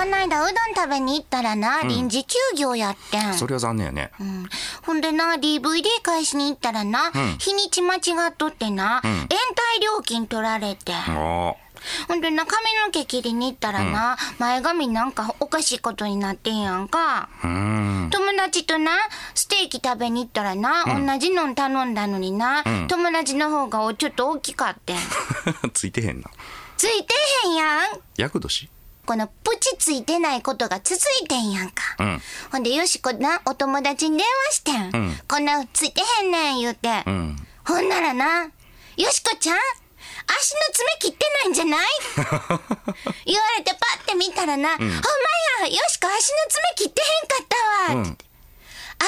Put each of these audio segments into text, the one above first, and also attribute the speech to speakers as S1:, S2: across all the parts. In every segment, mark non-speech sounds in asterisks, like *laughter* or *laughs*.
S1: こないだうどん食べに行ったらな、臨時休業やってん。
S2: それは残念やね。
S1: うんほんでな、DVD 返しに行ったらな、日にち間違っとってな、延滞料金取られて。
S2: あ
S1: ほんでな、髪の毛切りに行ったらな、前髪なんかおかしいことになってんやんか。友達とな、ステーキ食べに行ったらな、同じのん頼んだのにな、友達の方がちょっと大きかってん。*laughs*
S2: ついてへんな。
S1: ついてへんやん。
S2: 厄年？
S1: このプチついてないことが続いてんやんか。
S2: うん
S1: ほんで、よしこな、お友達に電話してん。
S2: ん
S1: こんなついてへんねん言うて。
S2: うん。
S1: ほんならな、よしこちゃん足の爪切ってないんじゃない？*laughs* 言われてパッて見たらな、ほんまや、よしこ足の爪切ってへんかったわ、
S2: うん
S1: って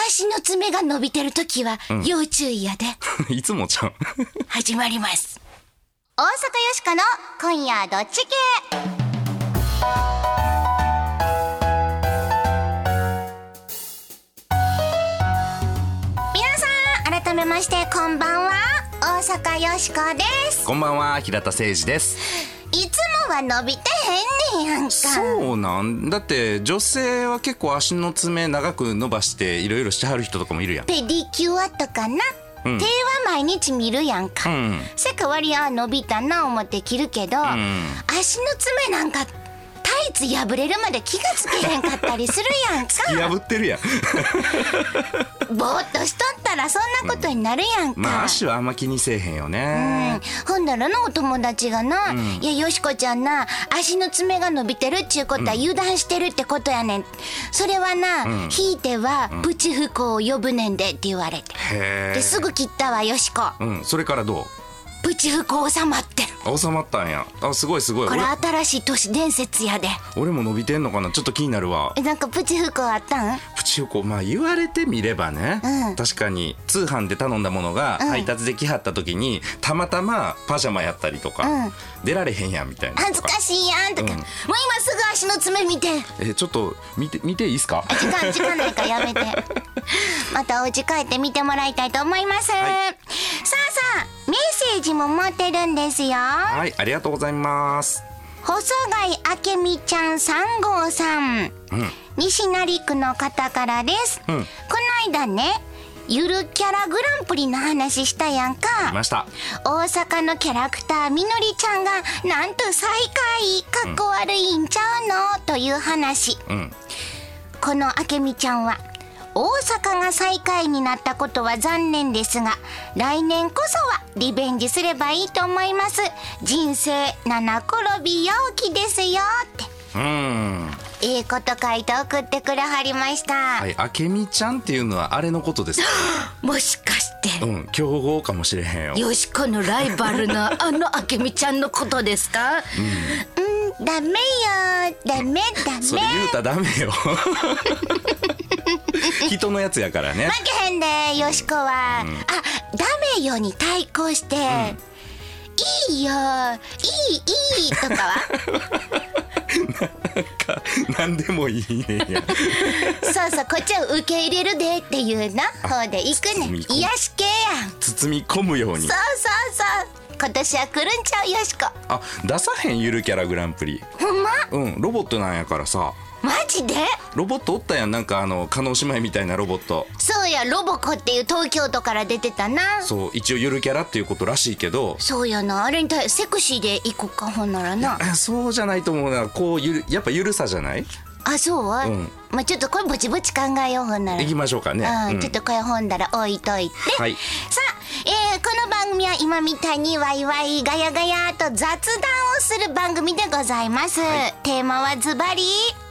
S1: 足の爪が伸びてるときは要注意やで。*laughs*
S2: いつもちゃう。*laughs*
S1: 始まります。大阪よしこの今夜どっち系？改めましてこんばんは。大阪よしこです。
S2: こんばんは、平田誠二です。
S1: いつもは伸びてへんねんやんか。
S2: そうなんだって。女性は結構足の爪長く伸ばしていろいろしてはる人とかもいるやん。
S1: ペディキュアとかな、
S2: うん。
S1: 手は毎日見るやんか、
S2: うん。
S1: せかわりあ伸びたな思って切るけど、
S2: ん。
S1: 足の爪なんかタイツ破れるまで気がつけへんかったりするやんか。
S2: 破ってるやん。
S1: ぼーっとしとったらそんなことになるやんか、
S2: まあ足はあんま気にせえへんよ
S1: う
S2: ね
S1: ん。ほんだらなお友達がな「いやよしこちゃんな足の爪が伸びてるっちゅうことは油断してるってことやねん」それはな、ひいてはプチ不幸を呼ぶねんで」って言われて。ですぐ切ったわよしこ。
S2: うん、それからどう？
S1: プチ不幸収まってる
S2: 収まったんや。あ、すごいすごい。
S1: これ新しい都市伝説やで
S2: 俺も伸びてんのかなちょっと気になるわ。
S1: えなんかプチ不幸あったん
S2: プチ横まあ言われてみればね、
S1: うん
S2: 確かに通販で頼んだものが配達できはった時に、たまたまパジャマやったりとか、
S1: うん
S2: 出られへんやんみたいな
S1: 恥ずかしいやんとか、もう今すぐ足の爪見て
S2: えちょっと見て見ていいですか
S1: 時間時間ないからやめてまたお家帰って見てもらいたいと思います、
S2: はい
S1: セージも持ってるんですよ。
S2: はいありがとうございます。
S1: 細貝明美ちゃん3号さん、西成区の方からです、
S2: うん。
S1: この間ねゆるキャラグランプリの話したやんか。
S2: 来ました。
S1: 大阪のキャラクターみのりちゃんがなんと最下位。かっこ悪いんちゃうの？という話。
S2: うん。
S1: このあけみちゃんは大阪が最下位になったことは残念ですが来年こそはリベンジすればいいと思います。人生七転び陽気ですよって。
S2: うん。
S1: いいこと書いて送ってくれはりました、
S2: はいあけみちゃんっていうのはあれのことですか？*gasps*
S1: もしかして。
S2: うん競合かもしれへんよ。
S1: よしこのライバルの *laughs* あのあけみちゃんのことですか？うん、ダメよダメダメ。
S2: それ言うたらダメよ *laughs* *laughs* 人のやつやからね。
S1: 負けへんでよしこは、あダメよに対抗して、いいよいいいいとかは？*laughs*
S2: か何でもいいねんや。
S1: そうそうこっちは受け入れるでっていうな方で行くね癒し系やん。そう
S2: 包み込むように。
S1: そうそう。今年は来るんちゃうよしこ。
S2: あ出さへんゆるキャラグランプリ。
S1: ほんま？
S2: うんロボットなんやからさ
S1: マジで？
S2: ロボットおったやん。なんかあの叶姉妹みたいなロボット。
S1: そうやロボコっていう東京都から出てたな。
S2: そう一応ゆるキャラっていうことらしいけど。
S1: そうやな。あれに対セクシーで行こうかほんならな。
S2: あそうじゃないと思うな。こうゆるやっぱゆるさじゃない？
S1: あそう、
S2: ん。
S1: まあちょっとこれぼちぼち考えようほんなら。
S2: 行きましょうかね。
S1: うん
S2: うん。
S1: ちょっとこれ本だら置いといて、
S2: はい。
S1: さあ、えーこの番組は今みたいにワイワイガヤガヤと雑談をする番組でございます、テーマはズバリ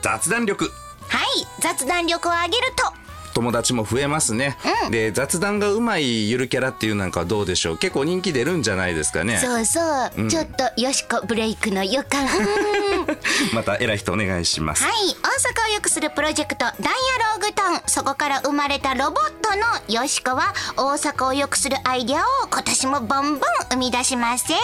S2: 雑談力。
S1: はい。雑談力を上げると
S2: 友達も増えますね、で雑談がうまいゆるキャラっていうなんかはどうでしょう？結構人気出るんじゃないですかね。
S1: そうそう、ちょっとよしこブレイクの予感。う *laughs* ん
S2: また偉い人お願いします、
S1: はい。大阪を良くするプロジェクトダイアローグトーン。そこから生まれたロボットのよしこは大阪を良くするアイデアを今年もボンボン生み出しません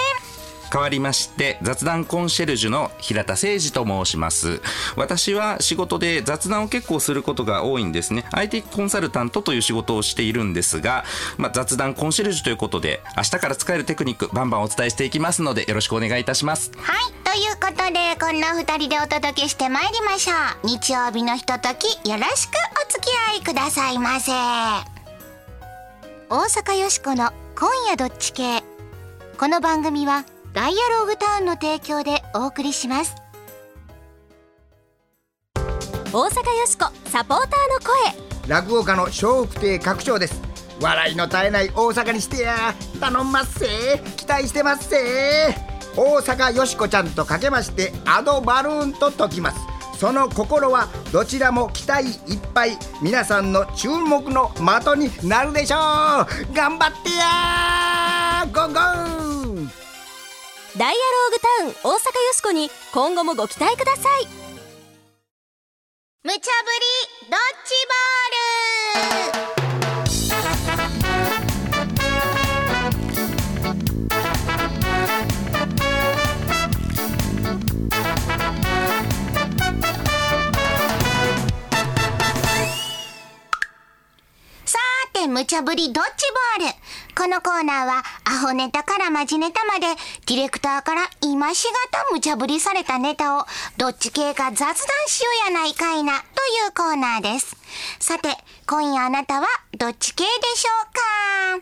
S2: 変わりまして雑談コンシェルジュの平田誠二と申します。私は仕事で雑談を結構することが多いんですね。IT コンサルタントという仕事をしているんですが、まあ、雑談コンシェルジュということで明日から使えるテクニックバンバンお伝えしていきますのでよろしくお願いいたします。
S1: はいということでこんな二人でお届けしてまいりましょう。日曜日のひとときよろしくお付き合いくださいませ。大阪よしこの今夜どっち系。この番組はダイアログタウンの提供でお送りします。
S3: 大阪よしこサポーターの声。
S4: 落語家の笑福亭拡張です。笑いの絶えない大阪にしてや頼んますせ。期待してますせ。大阪よしこちゃんとかけましてアドバルーンと解きます。その心はどちらも期待いっぱい。皆さんの注目の的になるでしょう。頑張ってやゴーゴー。
S3: ダイアローグタウン大阪よしこに今後もご期待ください
S1: 無茶ぶりドッジボールさーて、無茶ぶりドッジボール。このコーナーは、アホネタからマジネタまで、ディレクターから今しがた無茶ぶりされたネタを、どっち系か雑談しようやないかいな、というコーナーです。さて、今夜あなたはどっち系でしょう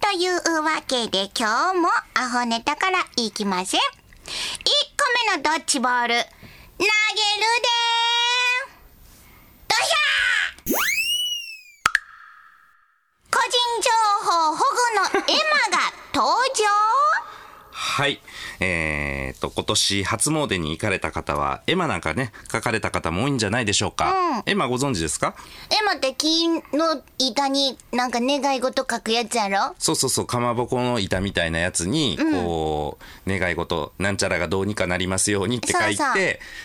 S1: かというわけで今日もアホネタからいきません。1個目のドッジボール、投げるでードヒャー個人情報のエマが登場
S2: はい。えー、と、今年初詣に行かれた方は、絵馬なんかね、書かれた方も多いんじゃないでしょうか。絵馬ご存知ですか？
S1: エマって木の板になんか願い事書くやつやろ？
S2: そうそうそう、かまぼこの板みたいなやつに、こう、願い事、なんちゃらがどうにかなりますようにって書いて、
S1: そうそう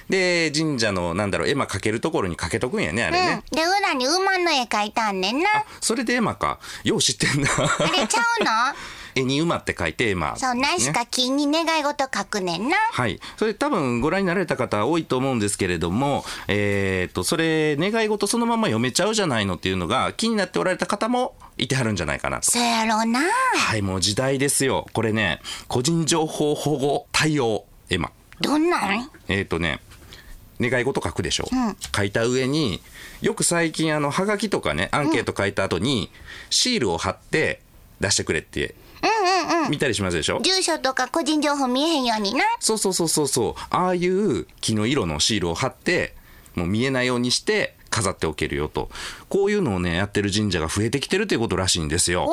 S2: で、神社の、なんだろう、絵馬かけるところにかけとくんやね、あれね。
S1: うん。で、裏に馬の絵描いたんねんな。
S2: それで絵馬か。よう知ってんな。
S1: あれちゃうの？*laughs*
S2: 絵に馬って書いて絵馬、
S1: そう、何しか木に願い事書くねんな。
S2: はい。それ多分ご覧になられた方多いと思うんですけれども、えっ、と、それ、願い事そのまま読めちゃうじゃないのっていうのが気になっておられた方もいてはるんじゃないかなと。
S1: そやろな。
S2: はい、もう時代ですよ。これね、個人情報保護対応絵馬。
S1: どんなん？
S2: えっ、とね、願い事書くでしょ、書いた上に、よく最近あの、はがきとかね、アンケート書いた後に、シールを貼って出してくれって、見たりしますでしょ？
S1: 住所とか個人情報見えへんようにな。
S2: そうそうそうそうそう。ああいう木の色のシールを貼って、もう見えないようにして飾っておけるよと。こういうのをね、やってる神社が増えてきてるということらしいんですよ。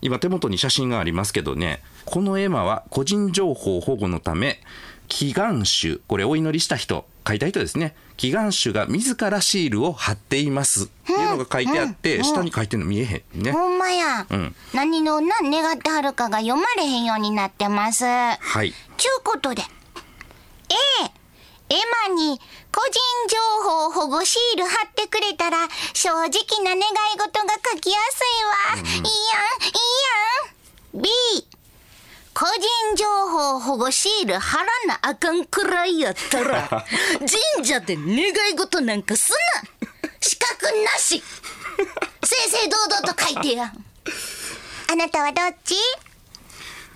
S2: 今手元に写真がありますけどね、この絵馬は個人情報保護のため、祈願主、これお祈りした人、書いた人ですね。祈願主が自らシールを貼っています。っていうのが書いてあって、下に書いてるの見えへんね。
S1: ほんまや。
S2: ん
S1: 何の何願ってはるかが読まれへんようになってます。
S2: はい。
S1: ちゅうことで。A、エマに個人情報保護シール貼ってくれたら正直な願い事が書きやすいわ。いいやん、いいやん。B、個人情報保護シール貼らなあかんくらいやったら、*laughs* 神社で願い事なんかすな資格なし正々堂々と書いてや。あなたはどっち？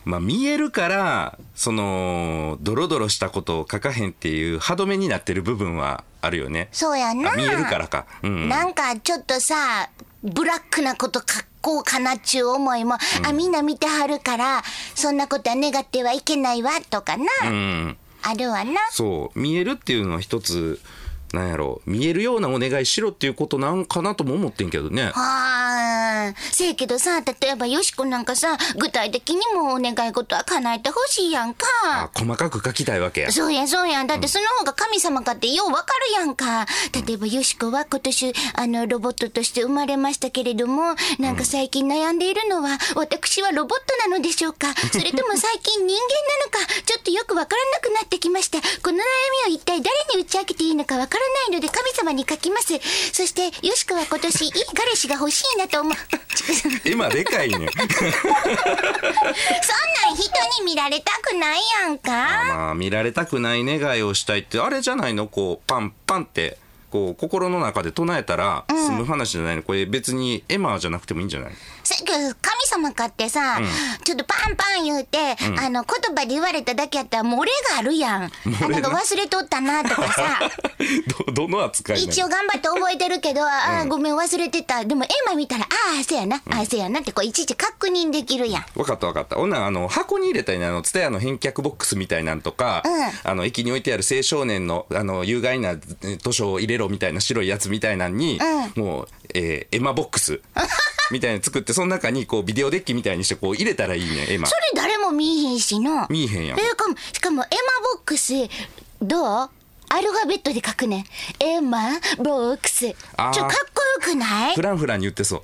S2: まあ見えるから、その、ドロドロしたことを書かへんっていう歯止めになってる部分はあるよね。
S1: そうやな。
S2: あ見えるからか。うん。
S1: なんかちょっとさ、ブラックなこと書こうかなっちゅう思いも、あ、みんな見てはるから、そんなことは願ってはいけないわ、とかな。
S2: うん。
S1: あるわな。
S2: そう。見えるっていうのは一つ、なんやろ見えるようなお願いしろっていうことなんかなとも思ってんけどね。
S1: はあ、せやけどさ、例えばよしこなんかさ、具体的にもお願い事は叶えてほしいやん
S2: あ
S1: か。
S2: 細かく書きたいわけや。
S1: そうやそうやん。だってその方が神様かってようわかるやんか。例えばよしこは今年、あの、ロボットとして生まれましたけれども、なんか最近悩んでいるのは、私はロボットなのでしょうか *laughs* それとも最近人間なのか、ちょっとよくわからなくなってきました。この悩みを一体誰に打ち明けていいのかわからないので神様に書きます。そして、よしこは今年いい彼氏が欲しいなと思う。そんなん
S2: 今でかいね。*laughs*
S1: 一人に見られたくないやんか
S2: まあ見られたくない願いをしたいってあれじゃないの？こうパンパンってこう心の中で唱えたら済む話じゃないの？これ別にエマーじゃなくてもいいんじゃない？
S1: 神様かってさ、ちょっとパンパン言うて、あの言葉で言われただけやったら漏れがあるやん。
S2: な
S1: なんか忘れとったなとかさ。*laughs*
S2: どどの扱い
S1: 一応頑張って覚えてるけど、ああ、ごめん忘れてた。でもエマ見たら、ああ、そうやな、ああ、そうやな。ってこういちいち確認できるやん。
S2: 分かった分かった。ほんならあの箱に入れたりねあのツタヤの返却ボックスみたいなんとか、あの駅に置いてある青少年のあの有害なえ図書を入れろみたいな白いやつみたいなんに、もう、えーエマボックス *laughs* みたいなの作ってその中にこうビデオデッキみたいにしてこう入れたらいいねエマ
S1: それ誰も見えへんしな。
S2: 見えへんやん
S1: えかも、しかもエマボックス、どう？アルファベットで書くねん。エマボックス。ちょ、かっくない？
S2: フランフランに言ってそう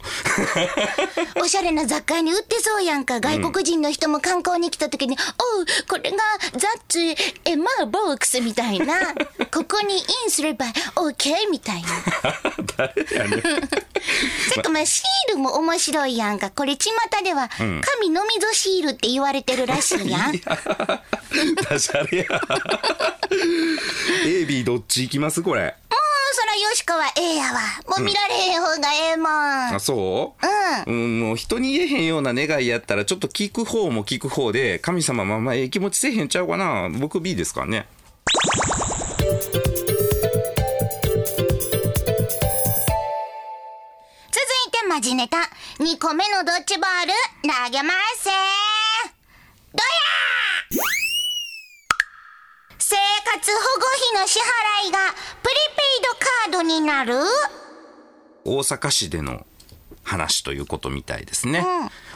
S2: *laughs*
S1: おしゃれな雑貨屋に売ってそうやんか。外国人の人も観光に来た時に、おう、これがザッツエマボックスみたいな。*laughs* ここにインすれば OK みたいな。*laughs*
S2: 誰やねん
S1: せっかまあシールも面白いやんか。これ巷では、神のみぞシールって言われてるらしいやん。
S2: ダジャレや AB どっち行きます？これ
S1: そらよしこはええやわ。もう見られへん方がええもん。
S2: あそう？うん、もう人に言えへんような願いやったらちょっと聞く方も聞く方で神様まあまあええ気持ちせえへんちゃうかな。僕 B ですからね。
S1: 続いてマジネタ。2個目のドッジボール、投げますせどや生活保護費の支払いがプリペイドカードになる？
S2: 大阪市での話ということみたいですね、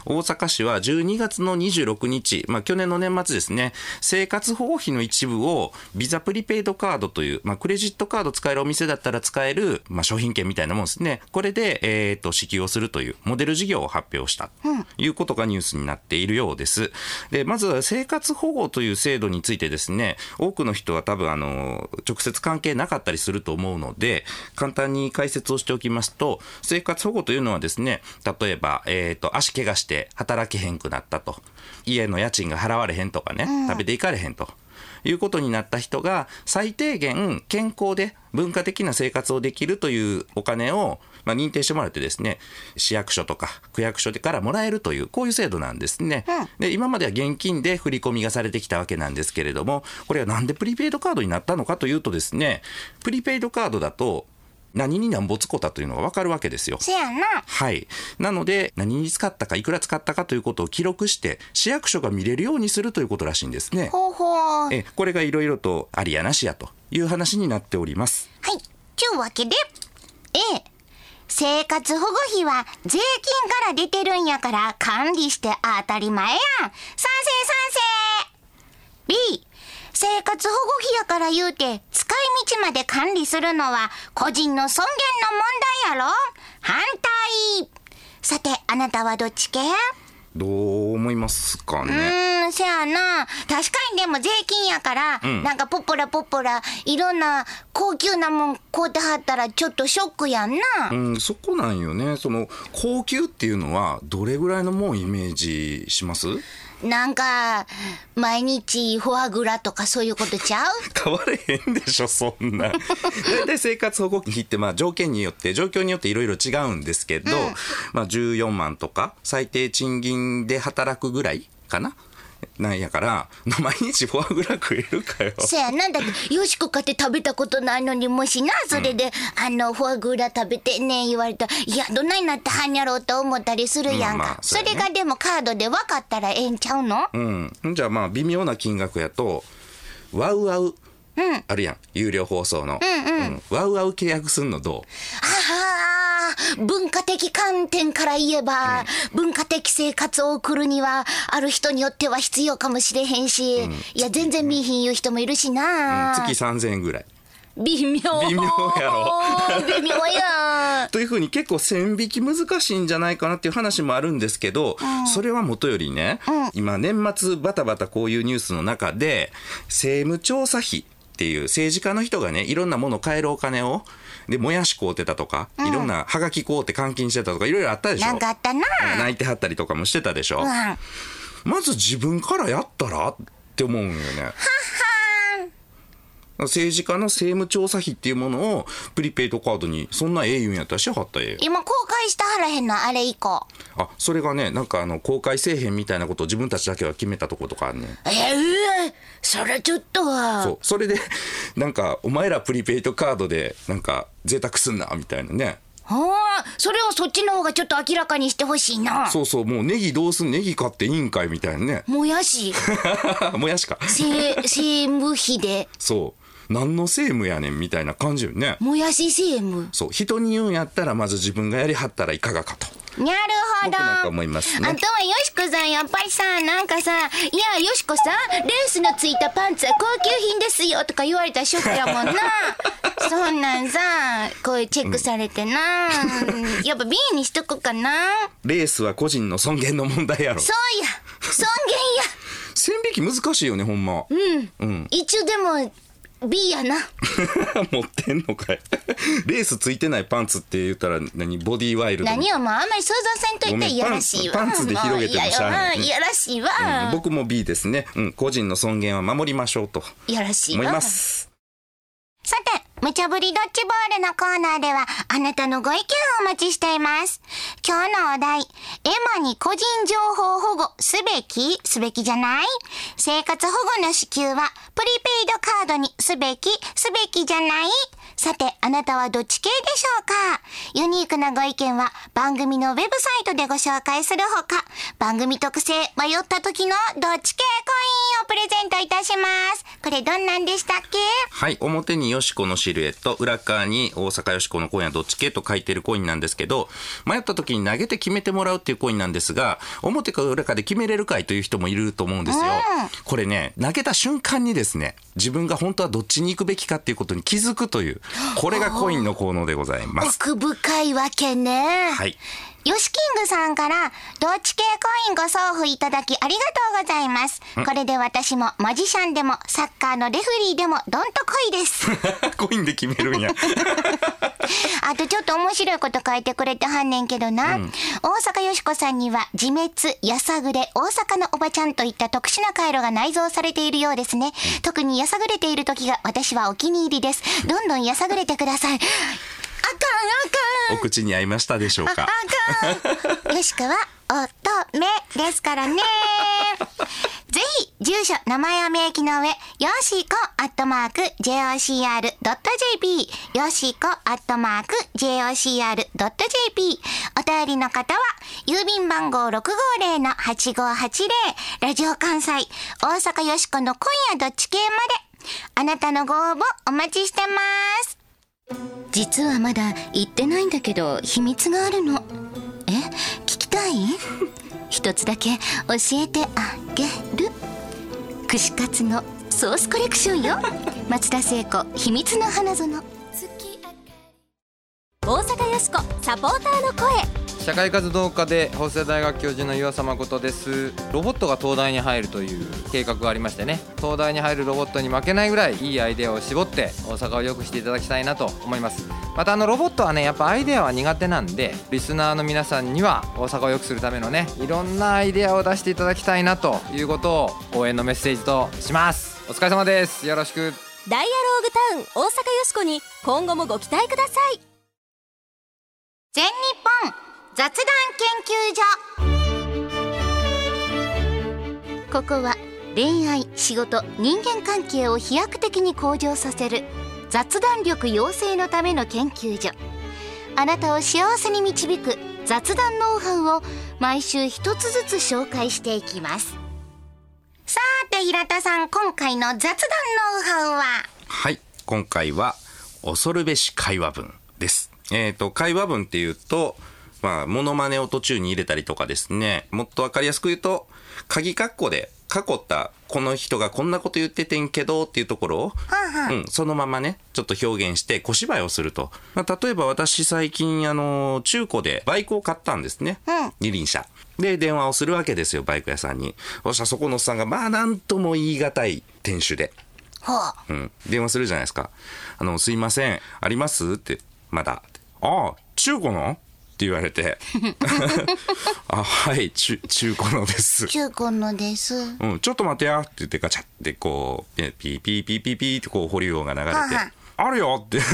S2: 大阪市は12月の26日、まあ、去年の年末ですね生活保護費の一部をビザプリペイドカードという、まあ、クレジットカード使えるお店だったら使える、まあ、商品券みたいなもんですね。これで、えー、と支給をするというモデル事業を発表したということがニュースになっているようです。でまずは生活保護という制度についてですね多くの人は多分あの直接関係なかったりすると思うので簡単に解説をしておきますと生活保護というのはですね例えば、えー、と足怪我して働けへんくなったと。家の家賃が払われへんとかね、食べていかれへんと。いうことになった人が最低限健康で文化的な生活をできるというお金を、まあ、認定してもらってですね市役所とか区役所からもらえるというこういう制度なんですね、で今までは現金で振り込みがされてきたわけなんですけれどもこれはなんでプリペイドカードになったのかというとですねプリペイドカードだと何に何ぼつこたというのが分かるわけですよ。
S1: せやな。
S2: はい。なので、何に使ったか、いくら使ったかということを記録して、市役所が見れるようにするということらしいんですね。
S1: ほうほう。
S2: え、これがいろいろとありやなしやという話になっております。
S1: はい。ちゅうわけで、A、生活保護費は税金から出てるんやから管理して当たり前やん。賛成賛成 !B、生活保護費やから言うて使い道まで管理するのは個人の尊厳の問題やろ反対さて、あなたはどっち系？
S2: どう思いますか
S1: う
S2: ね。
S1: ーん、せやな。確かにでも税金やから、なんかポッポラポッポラ、いろんな高級なもん買うてはったらちょっとショックやんな。
S2: うん、そこなんよね。その、高級っていうのは、どれぐらいのもんイメージします？
S1: なんか、毎日フォアグラとかそういうことちゃう？*laughs*
S2: 変われへんでしょ、そんな。*laughs* 大体生活保護費って、まあ条件によって、状況によっていろいろ違うんですけど、まあ14万とか、最低賃金で働くぐらいかな？なんやから、*laughs* 毎日フォアグラ食えるかよ。
S1: せやなんだって、よしこかって食べたことないのに、もしな、それで、あの、フォアグラ食べてね、言われたら、いや、どないなってはんやろうと思ったりするやんか。
S2: まあまあそやね
S1: そうれがでもカードで分かったらええんちゃうの？
S2: うん。じゃあまあ微妙な金額やと、ワウワウ、あるやん。有料放送の。うんワウワウ契約すんのど
S1: ああ、文化的観点から言えば、文化的生活を送るには、ある人によっては必要かもしれへんし、いや、全然見えへん言う人もいるし
S2: う、うん
S1: な。
S2: 月3000円ぐらい。
S1: 微妙。
S2: 微妙やろ *laughs*
S1: 微妙や。*laughs*
S2: というふうに結構線引き難しいんじゃないかなっていう話もあるんですけど、それはもとよりね、今年末バタバタこういうニュースの中で政務調査費っていう政治家の人がねいろんなものを買えるお金をでもやし買うてたとか、いろんなはがき買うて換金してたとかいろいろあったでしょ
S1: なんかあったな。
S2: 泣いてはったりとかもしてたでしょ、
S1: うん。
S2: まず自分からやったらって思うんよね。政治家の政務調査費っていうものをプリペイドカードにそんなええ言うんやったらしはったらええよ
S1: 今公開したはらへんのあれ以降。
S2: あそれがねなんかあの公開せえへんみたいなことを自分たちだけは決めたとことかあんねん。
S1: ええそれちょっとは。
S2: そう。それでなんかお前らプリペイドカードでなんか贅沢すんなみたいなね。
S1: はあそれをそっちの方がちょっと明らかにしてほしいな。
S2: そうそうもうネギどうすんネギ買っていいんかいみたいなね。
S1: もやし。*laughs*
S2: もやしか。
S1: せ *laughs* 政務費で。
S2: そう何の政務やねんみたいな感じよね。
S1: もやし政務
S2: そう人に言うんやったらまず自分がやりはったらいかがかと。
S1: なるほど。
S2: 僕なんか思いますね。
S1: あとはよしこさんやっぱりさなんかさ「いやよしこさんレースのついたパンツは高級品ですよ」とか言われたらショックやもんな。*laughs* そんなんさこういうチェックされてな、やっぱ B にしとこうかな。
S2: レースは個人の尊厳の問題やろ。
S1: そうや。尊 *laughs*
S2: 線引き難しいよねほんま。うん、うん、
S1: 厳や一応でも B やな。*laughs*
S2: 持ってんのかい。*laughs* レースついてないパンツって言ったら何？ボディワイルド
S1: 何をもうあんまり想像せんといていやらしいわ。
S2: パンパンツで広げてもしゃあない。
S1: いやらしいわ、
S2: うん僕も B ですね、うん、個人の尊厳は守りましょうと。
S1: いやらしいわ。
S2: 思います。
S1: さて、無茶ぶりドッジボールのコーナーでは、あなたのご意見をお待ちしています。今日のお題、エマに個人情報保護すべき？すべきじゃない？生活保護の支給は、プリペイドカードにすべき？すべきじゃない？さて、あなたはどっち系でしょうか？ユニークなご意見は番組のウェブサイトでご紹介するほか、番組特製迷った時のどっち系コインをプレゼントいたします。これどんなんでしたっけ？
S2: はい表によしこのシルエット裏側に大阪よしこのコインはどっち系と書いてるコインなんですけど迷った時に投げて決めてもらうっていうコインなんですが表か裏かで決めれるかいという人もいると思うんですよ、これね投げた瞬間にですね自分が本当はどっちに行くべきかっていうことに気づくというこれがコインの効能でございます。
S1: 奥深いわけね。
S2: はい
S1: ヨシキングさんから、どっち系コインご送付いただきありがとうございます。これで私もマジシャンでもサッカーのレフェリーでもどんと濃いです。*laughs*
S2: コインで決めるんや *laughs*
S1: あとちょっと面白いこと書いてくれてはんねんけどな。大阪よしこさんには自滅、やさぐれ、大阪のおばちゃんといった特殊な回路が内蔵されているようですね。特にやさぐれている時が私はお気に入りです。どんどんやさぐれてください。あかんあかん。
S2: お口に合いましたでしょうか？
S1: あかん。よしくは乙女ですからね。ぜひ、住所、名前を明記の上、よしこアットマーク JOCR.jp、よしこアットマーク JOCR.jp、お便りの方は、郵便番号650-8580、ラジオ関西、大阪よしこの今夜どっち系まで、あなたのご応募お待ちしてます。実はまだ言ってないんだけど秘密があるの。え聞きたい？*laughs* 一つだけ教えてあげる。串カツのソースコレクションよ。*laughs* 松田聖子秘密の花園。
S3: 大阪よしこサポーターの声
S5: 社会活動家で法政大学教授の岩佐誠です。ロボットが東大に入るという計画がありましてね。東大に入るロボットに負けないぐらいいいアイデアを絞って大阪を良くしていただきたいなと思います。またあのロボットはねやっぱアイデアは苦手なんでリスナーの皆さんには大阪を良くするためのねいろんなアイデアを出していただきたいなということを応援のメッセージとします。お疲れ様です。よろしく。
S3: ダイアローグタウン大阪よしこに今後もご期待ください。
S1: 全日本雑談研究所。ここは恋愛仕事人間関係を飛躍的に向上させる雑談力養成のための研究所。あなたを幸せに導く雑談ノウハウを毎週一つずつ紹介していきます。さて平田さん今回の雑談ノウハウは？
S2: はい今回は恐るべし会話文です。えっ、と会話文っていうとまあモノマネを途中に入れたりとかですね。もっとわかりやすく言うと鍵括弧で囲ったこの人がこんなこと言っててんけどっていうところを、うん、そのままねちょっと表現して小芝居をすると、まあ、例えば私最近あの中古でバイクを買ったんですね、
S1: うん。
S2: 二輪車。で電話をするわけですよバイク屋さんに。そしたらそこのおっさんがまあなんとも言い難い店主で。
S1: ほう
S2: うん、電話するじゃないですか。あの、すいません、あります？って、まだ。ああ、中古の？言われて。*laughs* あはい中中古のです。
S1: 中古のです。
S2: うん、ちょっと待ってや。って言ってガチャってこうピーピーピーピーピーってこう保留音が流れて。
S1: はあは「
S2: あるよ」って。*laughs*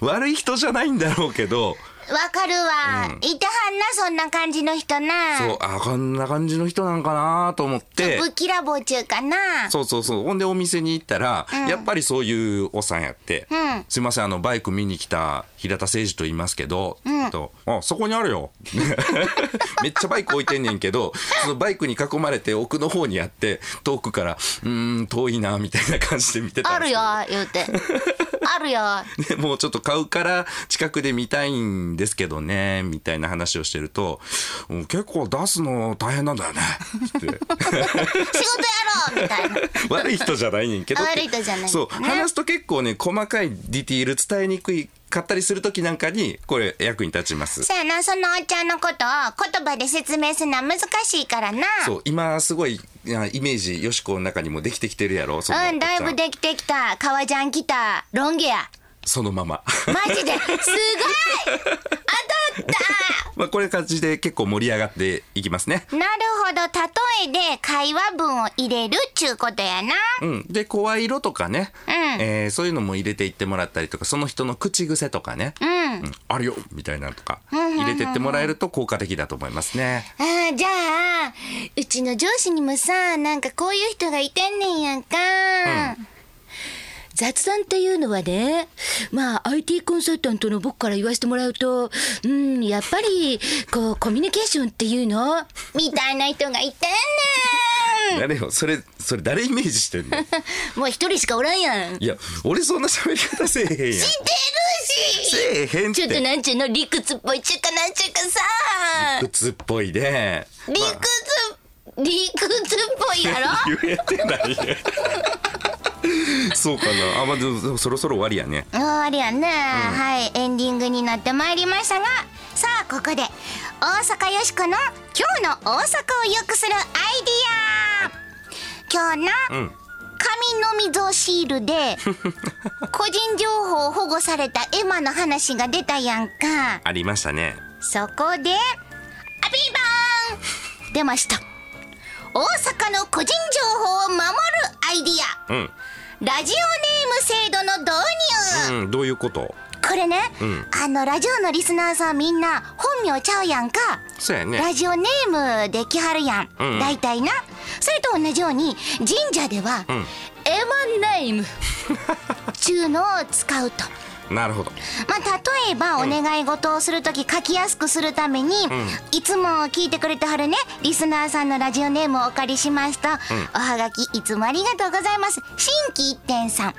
S2: 悪い人じゃないんだろうけど
S1: わかるわ、いてはんなそんな感じの人な。
S2: そうあこんな感じの人なんかなと思って。
S1: ぶっきらぼう中かな。
S2: そうそうそう。ほんでお店に行ったら、やっぱりそういうおっさんやって「
S1: うん。
S2: すいませんあのバイク見に来た平田誠二と言いますけど」と「あそこにあるよ」*laughs* めっちゃバイク置いてんねんけどそのバイクに囲まれて奥の方にあって遠くから「うーん遠いな」みたいな感じで見てた
S1: あるよ言うてあるよ。
S2: で *laughs* もうちょっと買うから近くで見たいんですけどねみたいな話をしてると「うん結構出すの大変なんだよね」って。
S1: 仕事やろうみたいな。*laughs*
S2: 悪い人じゃないねんけど
S1: 悪い人じゃない
S2: そう、
S1: ね
S2: 話すと結構ね細かいディティール伝えにくいかったりする時なんかにこれ役に立ちます。
S1: そやな。そのおっちゃんのことを言葉で説明するのは難しいからな。
S2: そう今すごいイメージよしこの中にもできてきてるやろ
S1: うんだいぶできてきた。革ジャン来たロン毛や
S2: そのまま。
S1: マジで？すごい！当たった！*laughs*
S2: まあこれ感じで結構盛り上がっていきますね。
S1: なるほど。例えで会話文を入れるっちゅうことやな。
S2: うん、で声色とかね、
S1: うん。
S2: えーそういうのも入れていってもらったりとかその人の口癖とかね、
S1: うん。
S2: うん。あるよみたいなのとか。入れてってもらえると効果的だと思いますね。
S1: あーじゃあうちの上司にもさなんかこういう人がいてんねんやんか、雑談っていうのはねまあ IT コンサルタントの僕から言わせてもらうとうんやっぱりこうコミュニケーションっていうの？みたいな人がいてんね
S2: 誰よ？それそれ誰イメージしてんの？
S1: ん *laughs* もう一人しかおらんやん。
S2: いや俺そんな喋り方せえへんやん。
S1: 知ってるし。
S2: せえへんっ
S1: ちょっと
S2: て。
S1: なんちゅうの理屈っぽいちゅうかなんちゅうかさ。
S2: 靴っぽいで。
S1: 理屈、理屈っぽいやろ？*laughs*
S2: 言えてない。*laughs* そうかな。あ、まあ、でもそろそろ終わりやね。
S1: 終わりやね、はいエンディングになってまいりましたがさあここで大阪よしこの今日の大阪を良くするアイディア今日な、
S2: うん。
S1: 紙のみぞシールで *laughs* 個人情報を保護されたエマの話が出たやんか
S2: ありましたね。
S1: そこでアピーバーン出ました大阪の個人情報を守るアイディア
S2: うん。
S1: ラジオネーム制度の導入、
S2: うん、どういうこと？
S1: これね、
S2: ん。
S1: あのラジオのリスナーさんみんな本名ちゃうやんか、
S2: そうやね。
S1: ラジオネームできはるやん、
S2: うん。
S1: 大体な。それと同じように神社では、
S2: ん。
S1: エマネームちゅうのを使うと。
S2: なるほど。
S1: まあ、例えばお願い事をするとき書きやすくするために、いつも聞いてくれてはるねリスナーさんのラジオネームをお借りしますと、おはがきいつもありがとうございます。新規一点さん。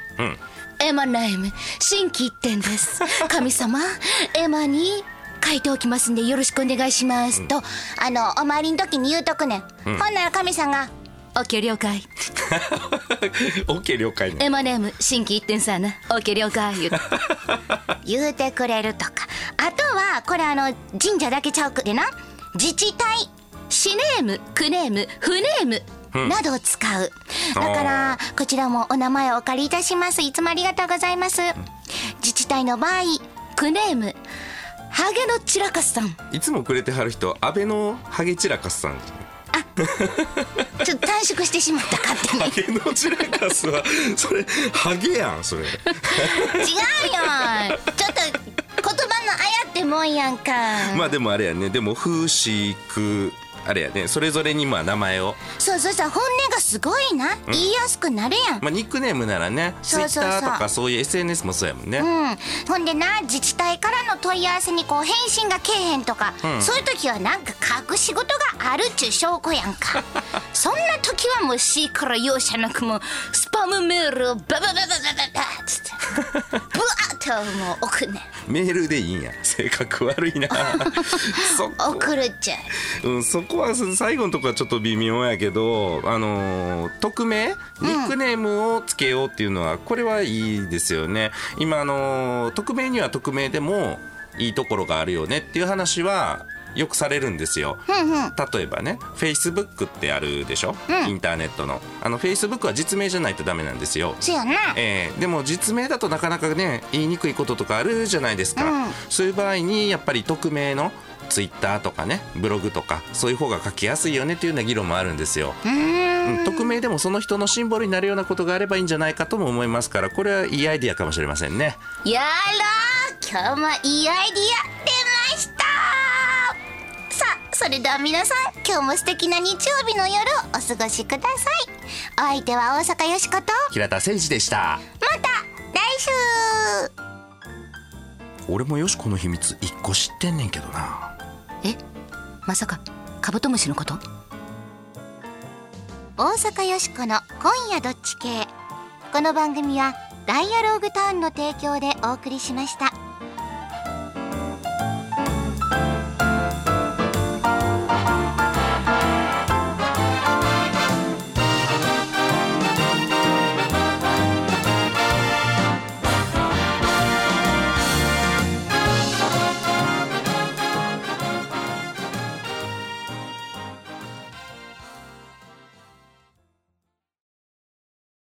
S1: エマネーム新規一点です。*laughs* 神様エマに書いておきますんでよろしくお願いします、とあのお参りの時に言うとくねん、ほんなら神さんが「オッケー了解。*laughs*
S2: オッケー了解ね。
S1: エマネーム新規一点さんなオッケー了解」言うて言うてくれるとか。あとはこれあの神社だけちゃうくでな。自治体市ネーム区ネーム府ネームなどを使う、だからこちらもお名前をお借りいたします。いつもありがとうございます、自治体の場合区ネームハゲのチラカスさん。
S2: いつもくれてはる人、安倍のハゲチラカスさん。*laughs*
S1: ちょっと短縮してしまった勝手に
S2: ハゲのチラカスは、それ、ハゲやん、それ。
S1: 違うよ。ちょっと言葉のあやってもんやんか。*laughs*
S2: まあでもあれやね、でも、風刺区、あれやね、それぞれにまあ名前を。
S1: そうそうそう本音がすごいな、言いやすくなるやん
S2: まあニックネームならね、
S1: そうそうそう
S2: ターとかそういう SNS もそうやもんね。
S1: うん、ほんでな自治体からの問い合わせにこう返信がけえへんとか、
S2: ん
S1: そういう時はなんか隠し事があるっちゅう証拠やんか *laughs* そんな時はもう C から容赦なくもうスパムメールをバババババババッつってブワーってもう送んねん
S2: メールでいいんや。性格悪いな。
S1: 送るっちゃ
S2: うん、そこは最後のとこはちょっと微妙やけど、あのー匿名ニックネームをつけようっていうのは、これはいいですよね。今、あのー匿名には匿名でもいいところがあるよねっていう話はよくされるんですよ。
S1: ふんふん。
S2: 例えばね Facebook ってあるでしょ、
S1: うん。
S2: インターネットの。あの Facebook は実名じゃないとダメなんですよ。
S1: そ
S2: えーでも実名だとなかなかね言いにくいこととかあるじゃないですか、
S1: うん。
S2: そういう場合にやっぱり匿名のツイッターとかねブログとかそういう方が書きやすいよねっていうような議論もあるんですよ、
S1: うーん。
S2: うん匿名でもその人のシンボルになるようなことがあればいいんじゃないかとも思いますからこれはいいアイディアかもしれませんね。
S1: やろう。今日もいいアイディア出ました。さあそれでは皆さん今日も素敵な日曜日の夜をお過ごしください。お相手は大阪よしこと
S2: 平田誠二でした。
S1: また来週。
S2: 俺もよしこの秘密一個知ってんねんけどな
S1: えまさかカブトムシのこと？大阪よしこの今夜どっち系。この番組はダイアローグターンの提供でお送りしました。